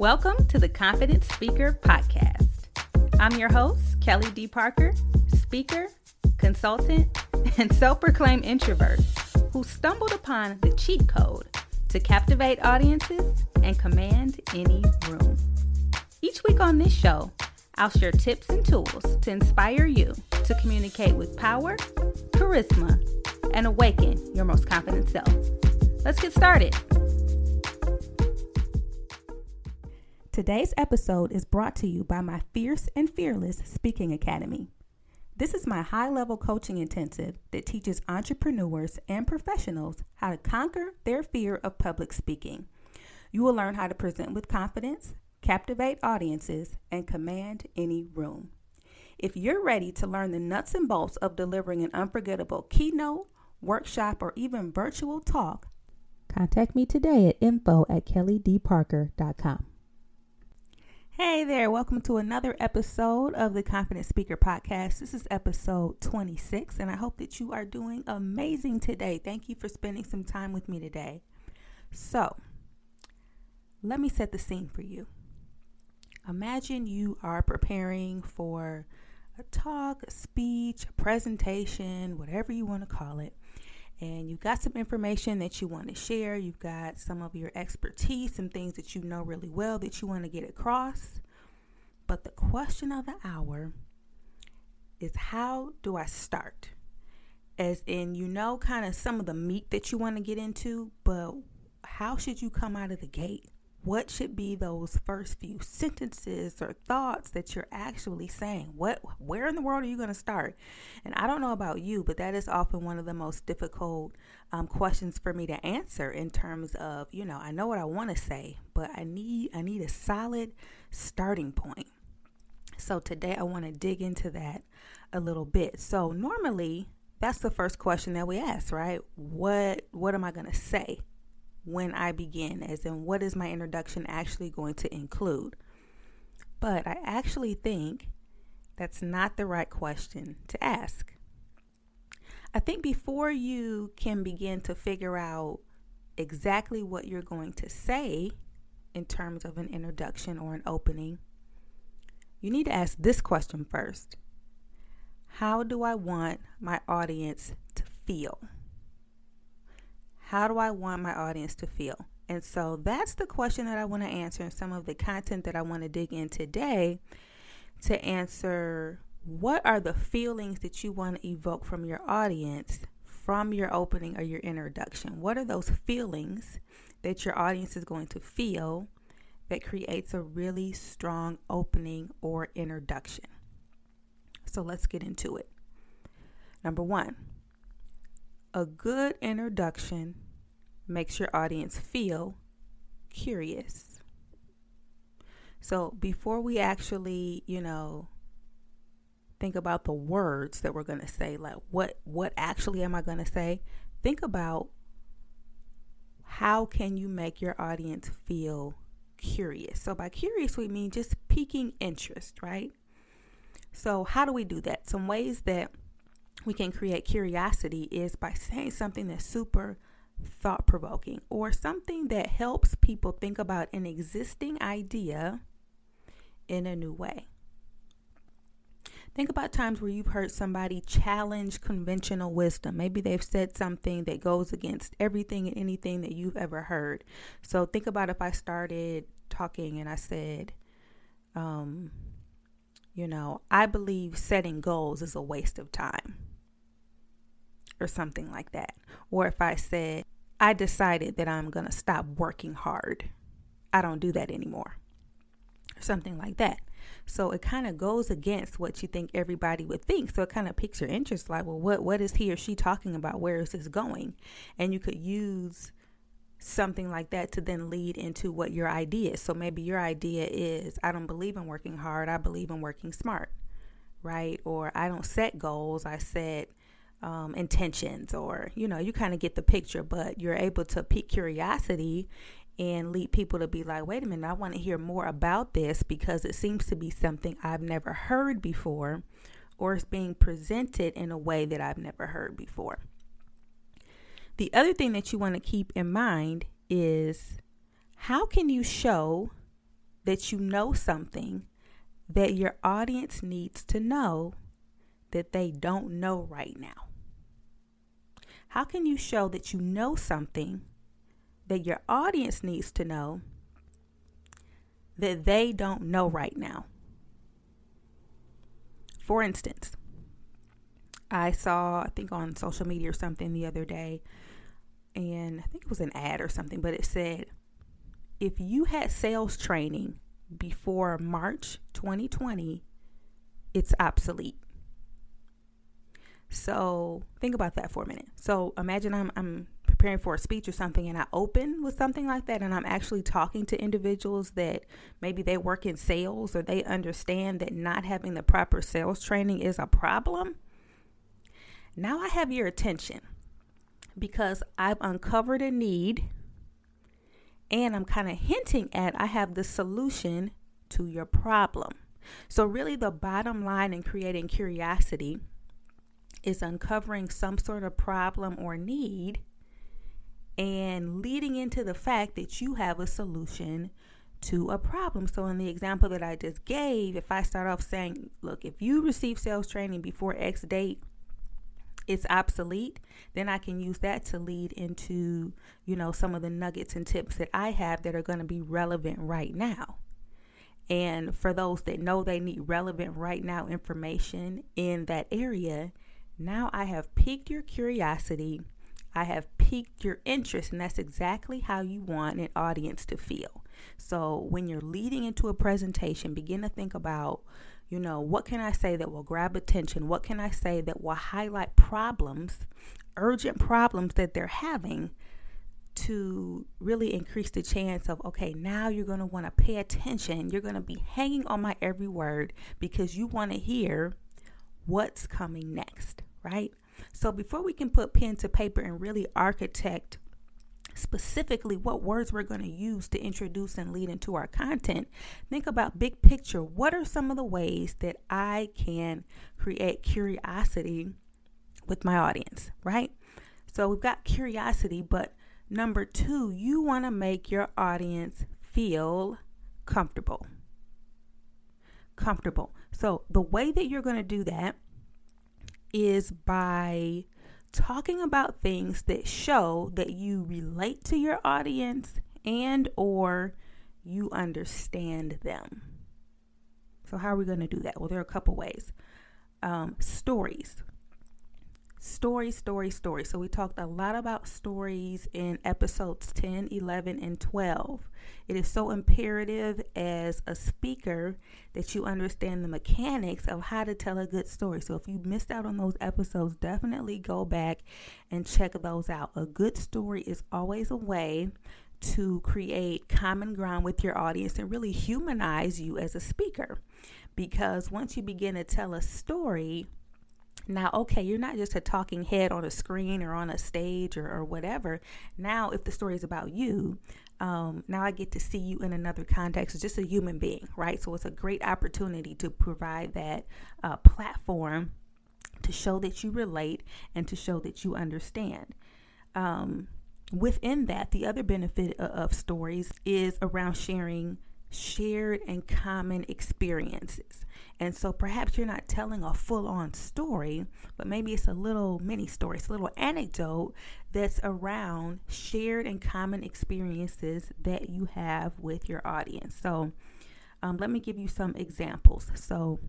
Welcome to the Confident Speaker Podcast. I'm your host, Kelly D. Parker, speaker, consultant, and self proclaimed introvert who stumbled upon the cheat code to captivate audiences and command any room. Each week on this show, I'll share tips and tools to inspire you to communicate with power, charisma, and awaken your most confident self. Let's get started. Today's episode is brought to you by my Fierce and Fearless Speaking Academy. This is my high level coaching intensive that teaches entrepreneurs and professionals how to conquer their fear of public speaking. You will learn how to present with confidence, captivate audiences, and command any room. If you're ready to learn the nuts and bolts of delivering an unforgettable keynote, workshop, or even virtual talk, contact me today at info at kellydparker.com. Hey there, welcome to another episode of the Confident Speaker Podcast. This is episode 26, and I hope that you are doing amazing today. Thank you for spending some time with me today. So, let me set the scene for you. Imagine you are preparing for a talk, a speech, a presentation, whatever you want to call it and you've got some information that you want to share. You've got some of your expertise, some things that you know really well that you want to get across. But the question of the hour is how do I start? As in, you know, kind of some of the meat that you want to get into, but how should you come out of the gate? What should be those first few sentences or thoughts that you're actually saying? What where in the world are you going to start? And i don't know about you but that is often one of the most difficult um, questions for me to answer in terms of you know i know what i want to say but i need i need a solid starting point. So today i want to dig into that a little bit. So normally that's the first question that we ask right? What what am i going to say when I begin, as in what is my introduction actually going to include. But I actually think that's not the right question to ask. I think before you can begin to figure out exactly what you're going to say in terms of an introduction or an opening, you need to ask this question first How do I want my audience to feel? How do I want my audience to feel? And so that's the question that I want to answer and some of the content that I want to dig in today to answer what are the feelings that you want to evoke from your audience from your opening or your introduction? What are those feelings that your audience is going to feel that creates a really strong opening or introduction? So let's get into it. Number one, a good introduction makes your audience feel curious. So before we actually, you know, think about the words that we're going to say, like what what actually am I going to say? Think about how can you make your audience feel curious? So by curious we mean just piquing interest, right? So how do we do that? Some ways that we can create curiosity is by saying something that's super thought provoking or something that helps people think about an existing idea in a new way. Think about times where you've heard somebody challenge conventional wisdom. Maybe they've said something that goes against everything and anything that you've ever heard. So think about if I started talking and I said, um, you know, I believe setting goals is a waste of time or something like that. Or if I said, I decided that I'm going to stop working hard, I don't do that anymore, or something like that. So it kind of goes against what you think everybody would think. So it kind of piques your interest like, well, what, what is he or she talking about? Where is this going? And you could use something like that to then lead into what your idea is. So maybe your idea is I don't believe in working hard, I believe in working smart, right? Or I don't set goals, I set um, intentions, or you know, you kind of get the picture, but you're able to pique curiosity and lead people to be like, wait a minute, I want to hear more about this because it seems to be something I've never heard before, or it's being presented in a way that I've never heard before. The other thing that you want to keep in mind is how can you show that you know something that your audience needs to know that they don't know right now? How can you show that you know something that your audience needs to know that they don't know right now? For instance, I saw, I think on social media or something the other day, and I think it was an ad or something, but it said, if you had sales training before March 2020, it's obsolete. So think about that for a minute. So imagine I'm, I'm preparing for a speech or something and I open with something like that and I'm actually talking to individuals that maybe they work in sales or they understand that not having the proper sales training is a problem. Now I have your attention because I've uncovered a need and I'm kind of hinting at I have the solution to your problem. So, really, the bottom line in creating curiosity is uncovering some sort of problem or need and leading into the fact that you have a solution to a problem. So, in the example that I just gave, if I start off saying, Look, if you receive sales training before X date, it's obsolete, then I can use that to lead into, you know, some of the nuggets and tips that I have that are going to be relevant right now. And for those that know they need relevant right now information in that area, now I have piqued your curiosity. I have piqued your interest, and that's exactly how you want an audience to feel. So, when you're leading into a presentation, begin to think about you know, what can I say that will grab attention? What can I say that will highlight problems, urgent problems that they're having to really increase the chance of, okay, now you're going to want to pay attention. You're going to be hanging on my every word because you want to hear what's coming next, right? So before we can put pen to paper and really architect specifically what words we're going to use to introduce and lead into our content, think about big picture. What are some of the ways that I can create curiosity with my audience, right? So we've got curiosity, but number two, you want to make your audience feel comfortable. Comfortable. So the way that you're going to do that is by talking about things that show that you relate to your audience and or you understand them. So how are we going to do that? Well, there are a couple ways. Um, stories story, story, story. So we talked a lot about stories in episodes 10, 11, and 12. It is so imperative as a speaker that you understand the mechanics of how to tell a good story. So if you missed out on those episodes, definitely go back and check those out. A good story is always a way to create common ground with your audience and really humanize you as a speaker. Because once you begin to tell a story, now, okay, you're not just a talking head on a screen or on a stage or, or whatever. Now, if the story is about you, um, now I get to see you in another context just a human being, right? So it's a great opportunity to provide that uh, platform to show that you relate and to show that you understand. Um, within that, the other benefit of, of stories is around sharing shared and common experiences. And so perhaps you're not telling a full on story, but maybe it's a little mini story, it's a little anecdote that's around shared and common experiences that you have with your audience. So um, let me give you some examples. So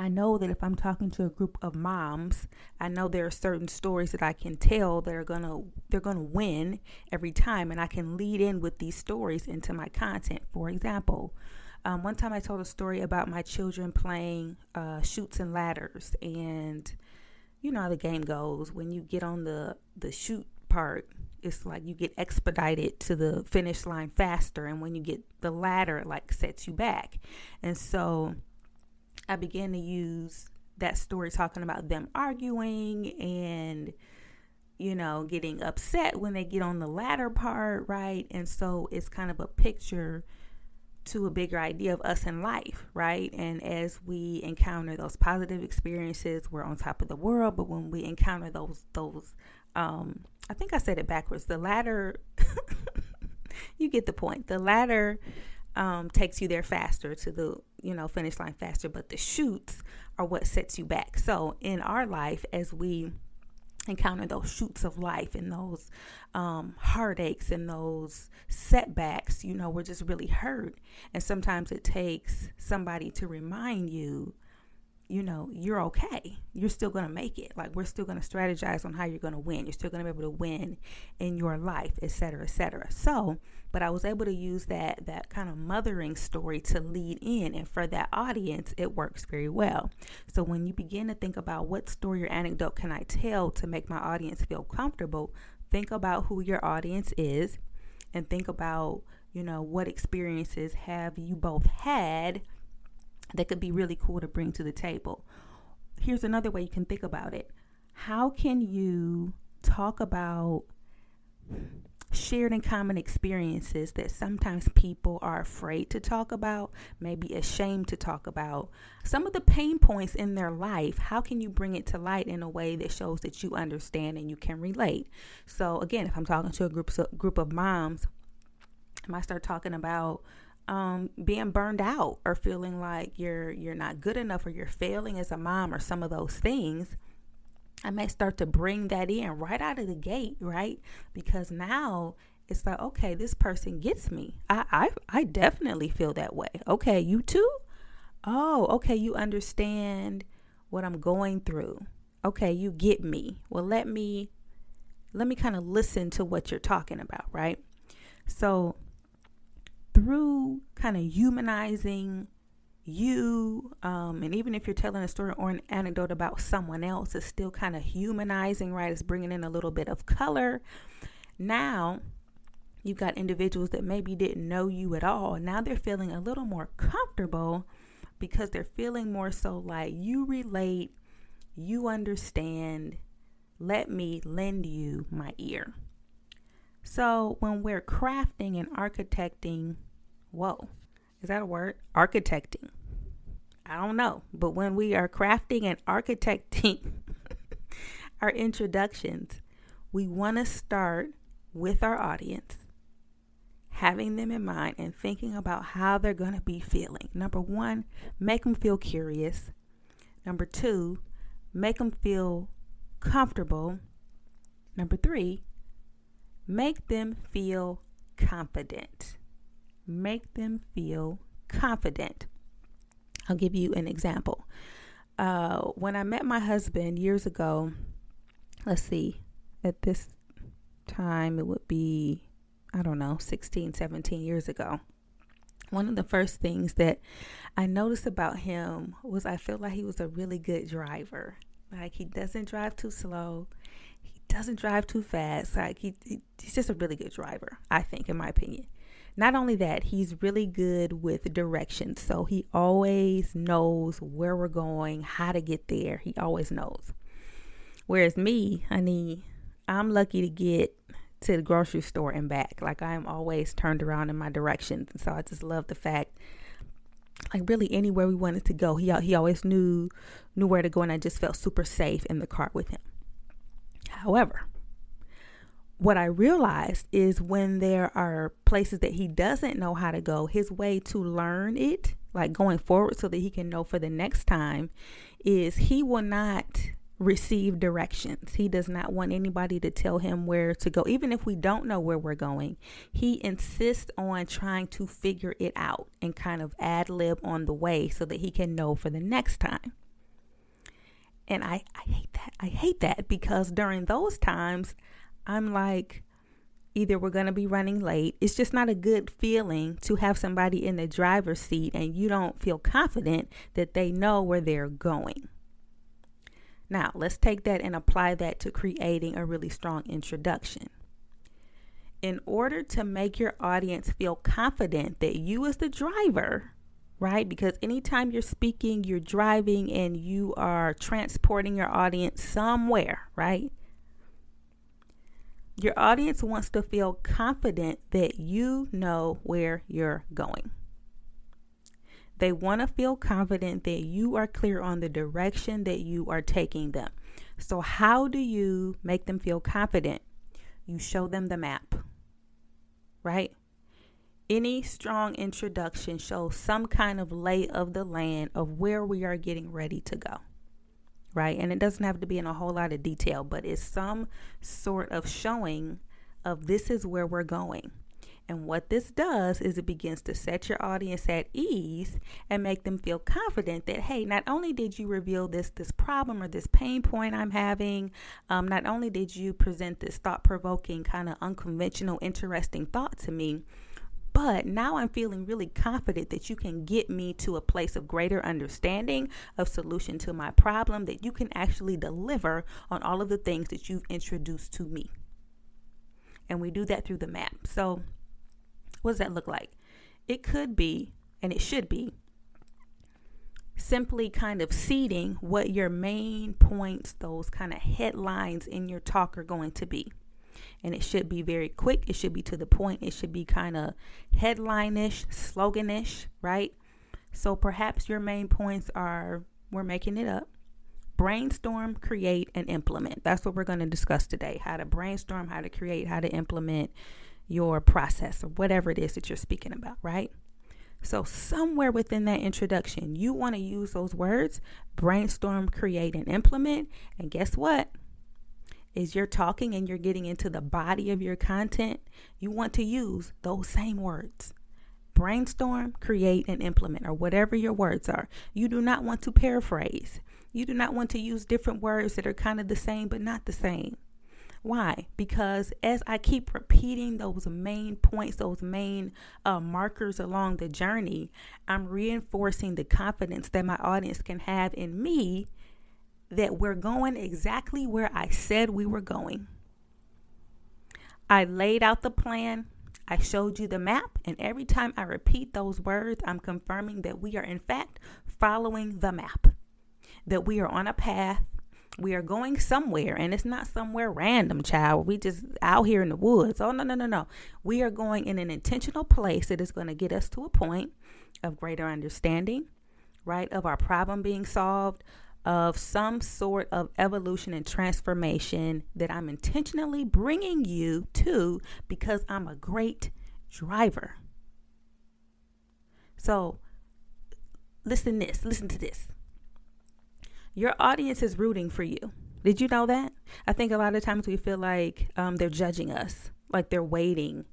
I know that if I'm talking to a group of moms, I know there are certain stories that I can tell that are gonna they're gonna win every time, and I can lead in with these stories into my content. For example, um, one time I told a story about my children playing uh, Chutes and Ladders, and you know how the game goes. When you get on the the chute part, it's like you get expedited to the finish line faster, and when you get the ladder, it like sets you back, and so I began to use that story talking about them arguing and you know getting upset when they get on the ladder part right? And so it's kind of a picture to a bigger idea of us in life right? And as we encounter those positive experiences we're on top of the world. But when we encounter those those um i think i said it backwards the ladder you get the point. The ladder um, takes you there faster to the you know finish line faster, but the chutes are what sets you back. So in our life, as we encounter those chutes of life and those um, heartaches and those setbacks, you know, we're just really hurt. And sometimes it takes somebody to remind you you know, you're okay. You're still going to make it. Like we're still going to strategize on how you're going to win. You're still going to be able to win in your life, et cetera, et cetera. So, but I was able to use that that kind of mothering story to lead in, and for that audience, it works very well. So when you begin to think about what story or anecdote can I tell to make my audience feel comfortable, think about who your audience is, and think about you know what experiences have you both had that could be really cool to bring to the table. Here's another way you can think about it. How can you talk about shared and common experiences that sometimes people are afraid to talk about, maybe ashamed to talk about. Some of the pain points in their life, how can you bring it to light in a way that shows that you understand and you can relate? So again, if I'm talking to a group group of moms, I might start talking about um, being burned out or feeling like you're you're not good enough or you're failing as a mom or some of those things i may start to bring that in right out of the gate right? Because now it's like okay this person gets me. I i, I definitely feel that way. Okay you too? Oh okay you understand what i'm going through. Okay you get me. Well let me let me kind of listen to what you're talking about right? So through kind of humanizing you, um, and even if you're telling a story or an anecdote about someone else, it's still kind of humanizing, right? It's bringing in a little bit of color. Now, you've got individuals that maybe didn't know you at all. Now they're feeling a little more comfortable because they're feeling more so like you relate, you understand, let me lend you my ear. So, when we're crafting and architecting whoa, is that a word? Architecting. I don't know. But when we are crafting and architecting our introductions, we want to start with our audience, having them in mind and thinking about how they're going to be feeling. Number one, make them feel curious. Number two, make them feel comfortable. Number three, make them feel confident make them feel confident. I'll give you an example. Uh, when I met my husband years ago, let's see, at this time it would be, I don't know, 16, 17 years ago. One of the first things that I noticed about him was I felt like he was a really good driver. Like he doesn't drive too slow. He doesn't drive too fast. Like he, he he's just a really good driver, I think, in my opinion. Not only that, he's really good with directions. So he always knows where we're going, how to get there. He always knows. Whereas me, honey, I'm lucky to get to the grocery store and back. Like I am always turned around in my directions. And so I just love the fact like really anywhere we wanted to go, he he always knew knew where to go and I just felt super safe in the car with him. However, what I realized is when there are places that he doesn't know how to go, his way to learn it, like going forward so that he can know for the next time, is he will not receive directions. He does not want anybody to tell him where to go. Even if we don't know where we're going, he insists on trying to figure it out and kind of ad lib on the way so that he can know for the next time. And I, I hate that. I hate that because during those times, I'm like, either we're going to be running late. It's just not a good feeling to have somebody in the driver's seat and you don't feel confident that they know where they're going. Now, let's take that and apply that to creating a really strong introduction. In order to make your audience feel confident that you, as the driver, right? Because anytime you're speaking, you're driving and you are transporting your audience somewhere, right? Your audience wants to feel confident that you know where you're going. They want to feel confident that you are clear on the direction that you are taking them. So, how do you make them feel confident? You show them the map, right? any strong introduction shows some kind of lay of the land of where we are getting ready to go. Right? And it doesn't have to be in a whole lot of detail, but it's some sort of showing of this is where we're going. And what this does is it begins to set your audience at ease and make them feel confident that, hey, not only did you reveal this this problem or this pain point I'm having, um, not only did you present this thought provoking, kind of unconventional, interesting thought to me, but now I'm feeling really confident that you can get me to a place of greater understanding of solution to my problem, that you can actually deliver on all of the things that you've introduced to me. And we do that through the map. So what does that look like? It could be, and it should be, simply kind of seeding what your main points, those kind of headlines in your talk are going to be. And it should be very quick. It should be to the point. It should be kind of headline-ish, sloganish, right? So perhaps your main points are we're making it up. Brainstorm, create, and implement. That's what we're going to discuss today. How to brainstorm, how to create, how to implement your process or whatever it is that you're speaking about, right? So, somewhere within that introduction, you want to use those words brainstorm, create, and implement. And guess what? Is you're talking and you're getting into the body of your content, you want to use those same words brainstorm, create, and implement, or whatever your words are. You do not want to paraphrase. You do not want to use different words that are kind of the same but not the same. Why? Because as I keep repeating those main points, those main uh, markers along the journey, I'm reinforcing the confidence that my audience can have in me that we're going exactly where I said we were going. I laid out the plan. I showed you the map, and every time I repeat those words, I'm confirming that we are, in fact, following the map, that we are on a path we are going somewhere and it's not somewhere random child we just out here in the woods oh no no no no we are going in an intentional place that is going to get us to a point of greater understanding right of our problem being solved of some sort of evolution and transformation that i'm intentionally bringing you to because i'm a great driver so listen this listen to this your audience is rooting for you. Did you know that? I think a lot of times we feel like um, they're judging us, like they're waiting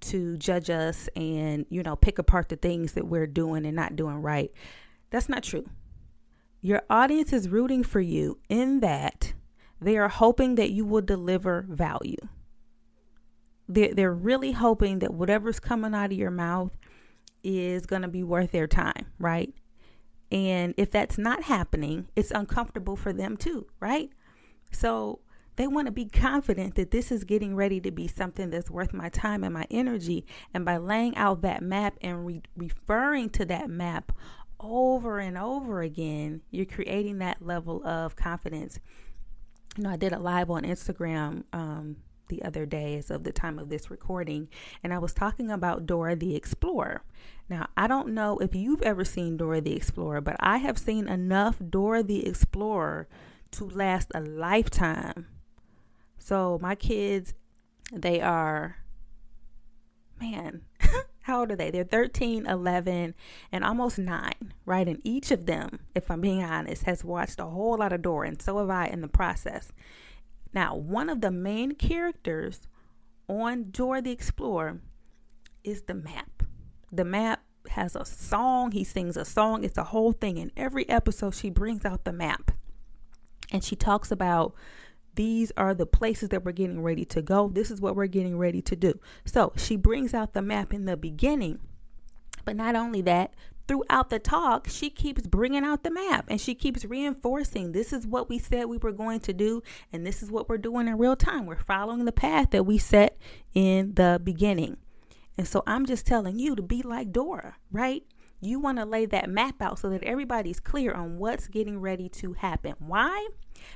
to judge us and, you know, pick apart the things that we're doing and not doing right. That's not true. Your audience is rooting for you in that they are hoping that you will deliver value. They're, they're really hoping that whatever's coming out of your mouth is going to be worth their time, right? And if that's not happening, it's uncomfortable for them too, right? So they want to be confident that this is getting ready to be something that's worth my time and my energy. And by laying out that map and re- referring to that map over and over again, you're creating that level of confidence. You know, I did a live on Instagram um, the other day as of the time of this recording, and I was talking about Dora the Explorer. Now, I don't know if you've ever seen Dora the Explorer, but I have seen enough Dora the Explorer to last a lifetime. So, my kids, they are, man, how old are they? They're 13, 11, and almost nine, right? And each of them, if I'm being honest, has watched a whole lot of Dora, and so have I in the process. Now, one of the main characters on Dora the Explorer is the map. The map has a song. He sings a song. It's a whole thing. In every episode, she brings out the map and she talks about these are the places that we're getting ready to go. This is what we're getting ready to do. So she brings out the map in the beginning. But not only that, throughout the talk, she keeps bringing out the map and she keeps reinforcing this is what we said we were going to do, and this is what we're doing in real time. We're following the path that we set in the beginning. And so I'm just telling you to be like Dora, right? You want to lay that map out so that everybody's clear on what's getting ready to happen. Why?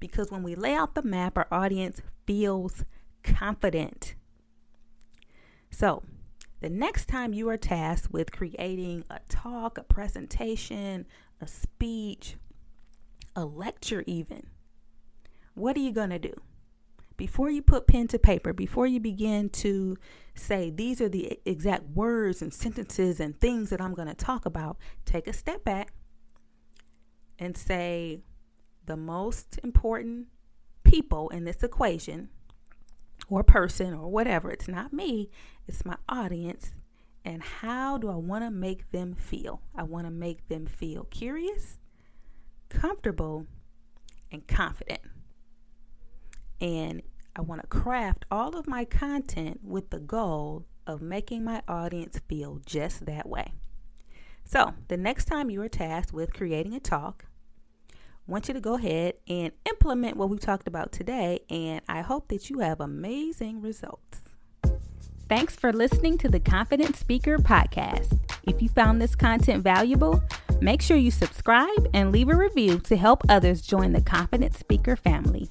Because when we lay out the map, our audience feels confident. So, the next time you are tasked with creating a talk, a presentation, a speech, a lecture, even, what are you going to do? Before you put pen to paper, before you begin to say these are the exact words and sentences and things that I'm going to talk about, take a step back and say the most important people in this equation or person or whatever, it's not me, it's my audience. And how do I want to make them feel? I want to make them feel curious, comfortable, and confident. And I want to craft all of my content with the goal of making my audience feel just that way. So, the next time you are tasked with creating a talk, I want you to go ahead and implement what we talked about today, and I hope that you have amazing results. Thanks for listening to the Confident Speaker Podcast. If you found this content valuable, make sure you subscribe and leave a review to help others join the Confident Speaker family.